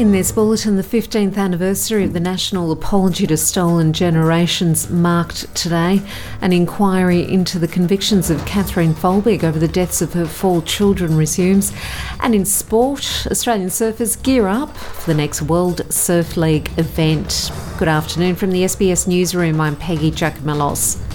In this bulletin, the 15th anniversary of the National Apology to Stolen Generations marked today. An inquiry into the convictions of Kathleen Folbig over the deaths of her four children resumes. And in sport, Australian surfers gear up for the next World Surf League event. Good afternoon from the SBS Newsroom. I'm Peggy Giakoumelos.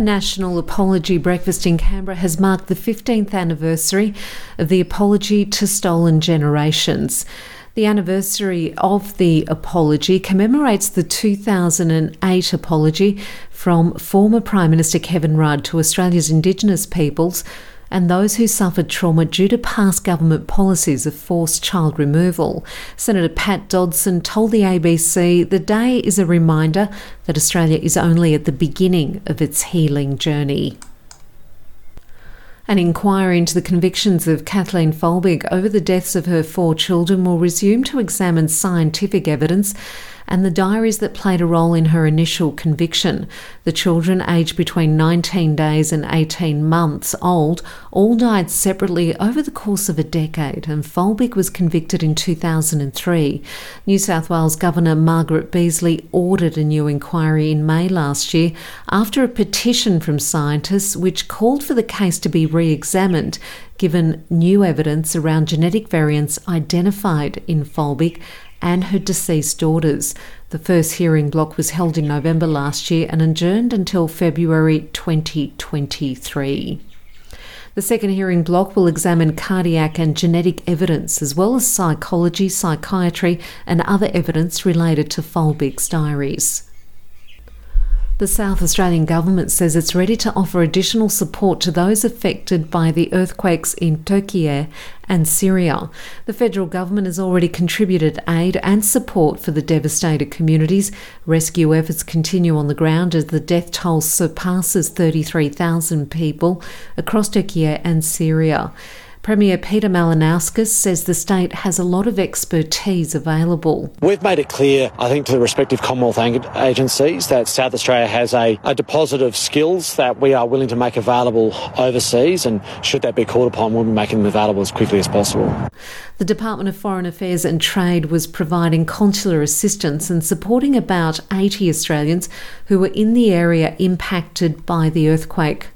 A national apology breakfast in Canberra has marked the 15th anniversary of the Apology to Stolen Generations. The anniversary of the apology commemorates the 2008 apology from former Prime Minister Kevin Rudd to Australia's Indigenous peoples and those who suffered trauma due to past government policies of forced child removal. Senator Pat Dodson told the ABC the day is a reminder that Australia is only at the beginning of its healing journey. An inquiry into the convictions of Kathleen Folbig over the deaths of her four children will resume to examine scientific evidence and the diaries that played a role in her initial conviction. The children, aged between 19 days and 18 months old, all died separately over the course of a decade, and Folbig was convicted in 2003. New South Wales Governor Margaret Beazley ordered a new inquiry in May last year after a petition from scientists which called for the case to be re examined given new evidence around genetic variants identified in Folbig and her deceased daughters. The first hearing block was held in November last year and adjourned until February 2023. The second hearing block will examine cardiac and genetic evidence, as well as psychology, psychiatry, and other evidence related to Folbig's diaries. The South Australian Government says it's ready to offer additional support to those affected by the earthquakes in Turkey and Syria. The federal government has already contributed aid and support for the devastated communities. Rescue efforts continue on the ground as the death toll surpasses 33,000 people across Turkey and Syria. Premier Peter Malinauskas says the state has a lot of expertise available. We've made it clear, I think, to the respective Commonwealth agencies that South Australia has a, a deposit of skills that we are willing to make available overseas, and should that be called upon, we'll be making them available as quickly as possible. The Department of Foreign Affairs and Trade was providing consular assistance and supporting about 80 Australians who were in the area impacted by the earthquake.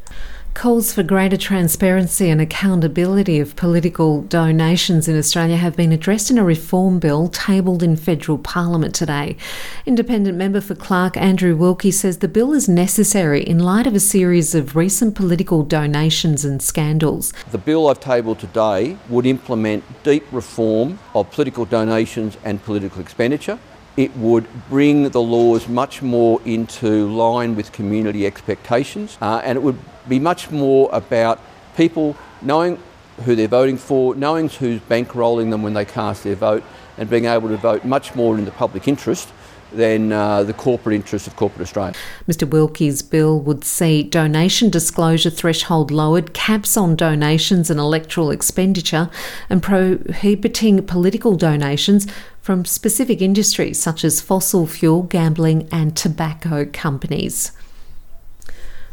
Calls for greater transparency and accountability of political donations in Australia have been addressed in a reform bill tabled in federal parliament today. Independent member for Clark Andrew Wilkie says the bill is necessary in light of a series of recent political donations and scandals. The bill I've tabled today would implement deep reform of political donations and political expenditure it would bring the laws much more into line with community expectations uh, and it would be much more about people knowing who they're voting for, knowing who's bankrolling them when they cast their vote, and being able to vote much more in the public interest than uh, the corporate interests of corporate Australia. Mr Wilkie's bill would see donation disclosure threshold lowered, caps on donations and electoral expenditure, and prohibiting political donations from specific industries such as fossil fuel, gambling, and tobacco companies.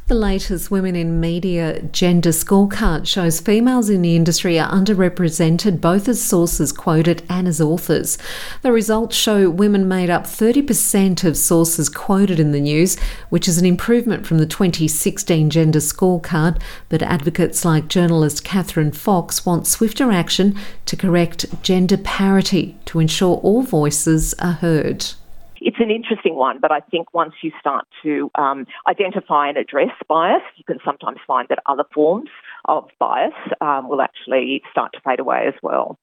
The latest Women in Media gender scorecard shows females in the industry are underrepresented both as sources quoted and as authors. The results show women made up 30% of sources quoted in the news, which is an improvement from the 2016 gender scorecard, but advocates like journalist Catherine Fox want swifter action to correct gender parity to ensure all voices are heard an interesting one, but I think once you start to um, identify and address bias, you can sometimes find that other forms of bias um, will actually start to fade away as well.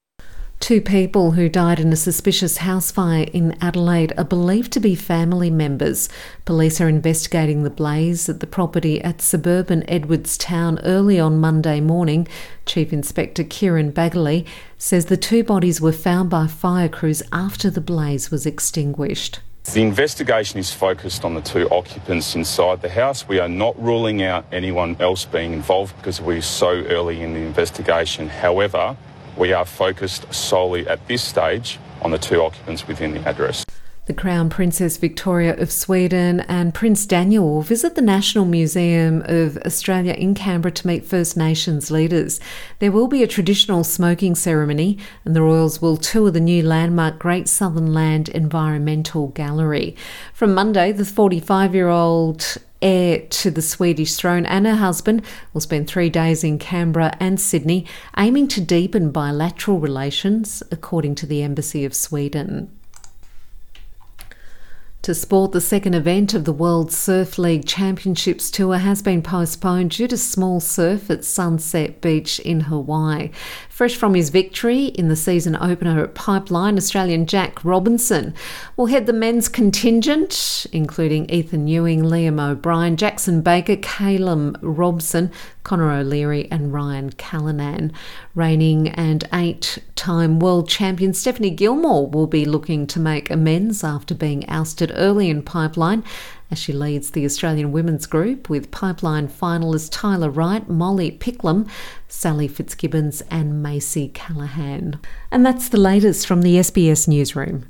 Two people who died in a suspicious house fire in Adelaide are believed to be family members. Police are investigating the blaze at the property at suburban Edwardstown early on Monday morning. Chief Inspector Kieran Bagley says the two bodies were found by fire crews after the blaze was extinguished. The investigation is focused on the two occupants inside the house. We are not ruling out anyone else being involved because we're so early in the investigation. However, we are focused solely at this stage on the two occupants within the address. The Crown Princess Victoria of Sweden and Prince Daniel visit the National Museum of Australia in Canberra to meet First Nations leaders. There will be a traditional smoking ceremony, and the Royals will tour the new landmark Great Southern Land Environmental Gallery. From Monday, the 45 year old heir to the Swedish throne and her husband will spend three days in Canberra and Sydney, aiming to deepen bilateral relations, according to the Embassy of Sweden. To sport, the second event of the World Surf League Championships Tour has been postponed due to small surf at Sunset Beach in Hawaii. Fresh from his victory in the season opener at Pipeline, Australian Jack Robinson will head the men's contingent, including Ethan Ewing, Liam O'Brien, Jackson Baker, Caleb Robson, Conor O'Leary, and Ryan Callinan. Reigning and eight time world champion Stephanie Gilmore will be looking to make amends after being ousted early in Pipeline as she leads the Australian women's group with pipeline finalists Tyler Wright, Molly Picklum, Sally Fitzgibbons, and Macy Callaghan. And that's the latest from the SBS Newsroom.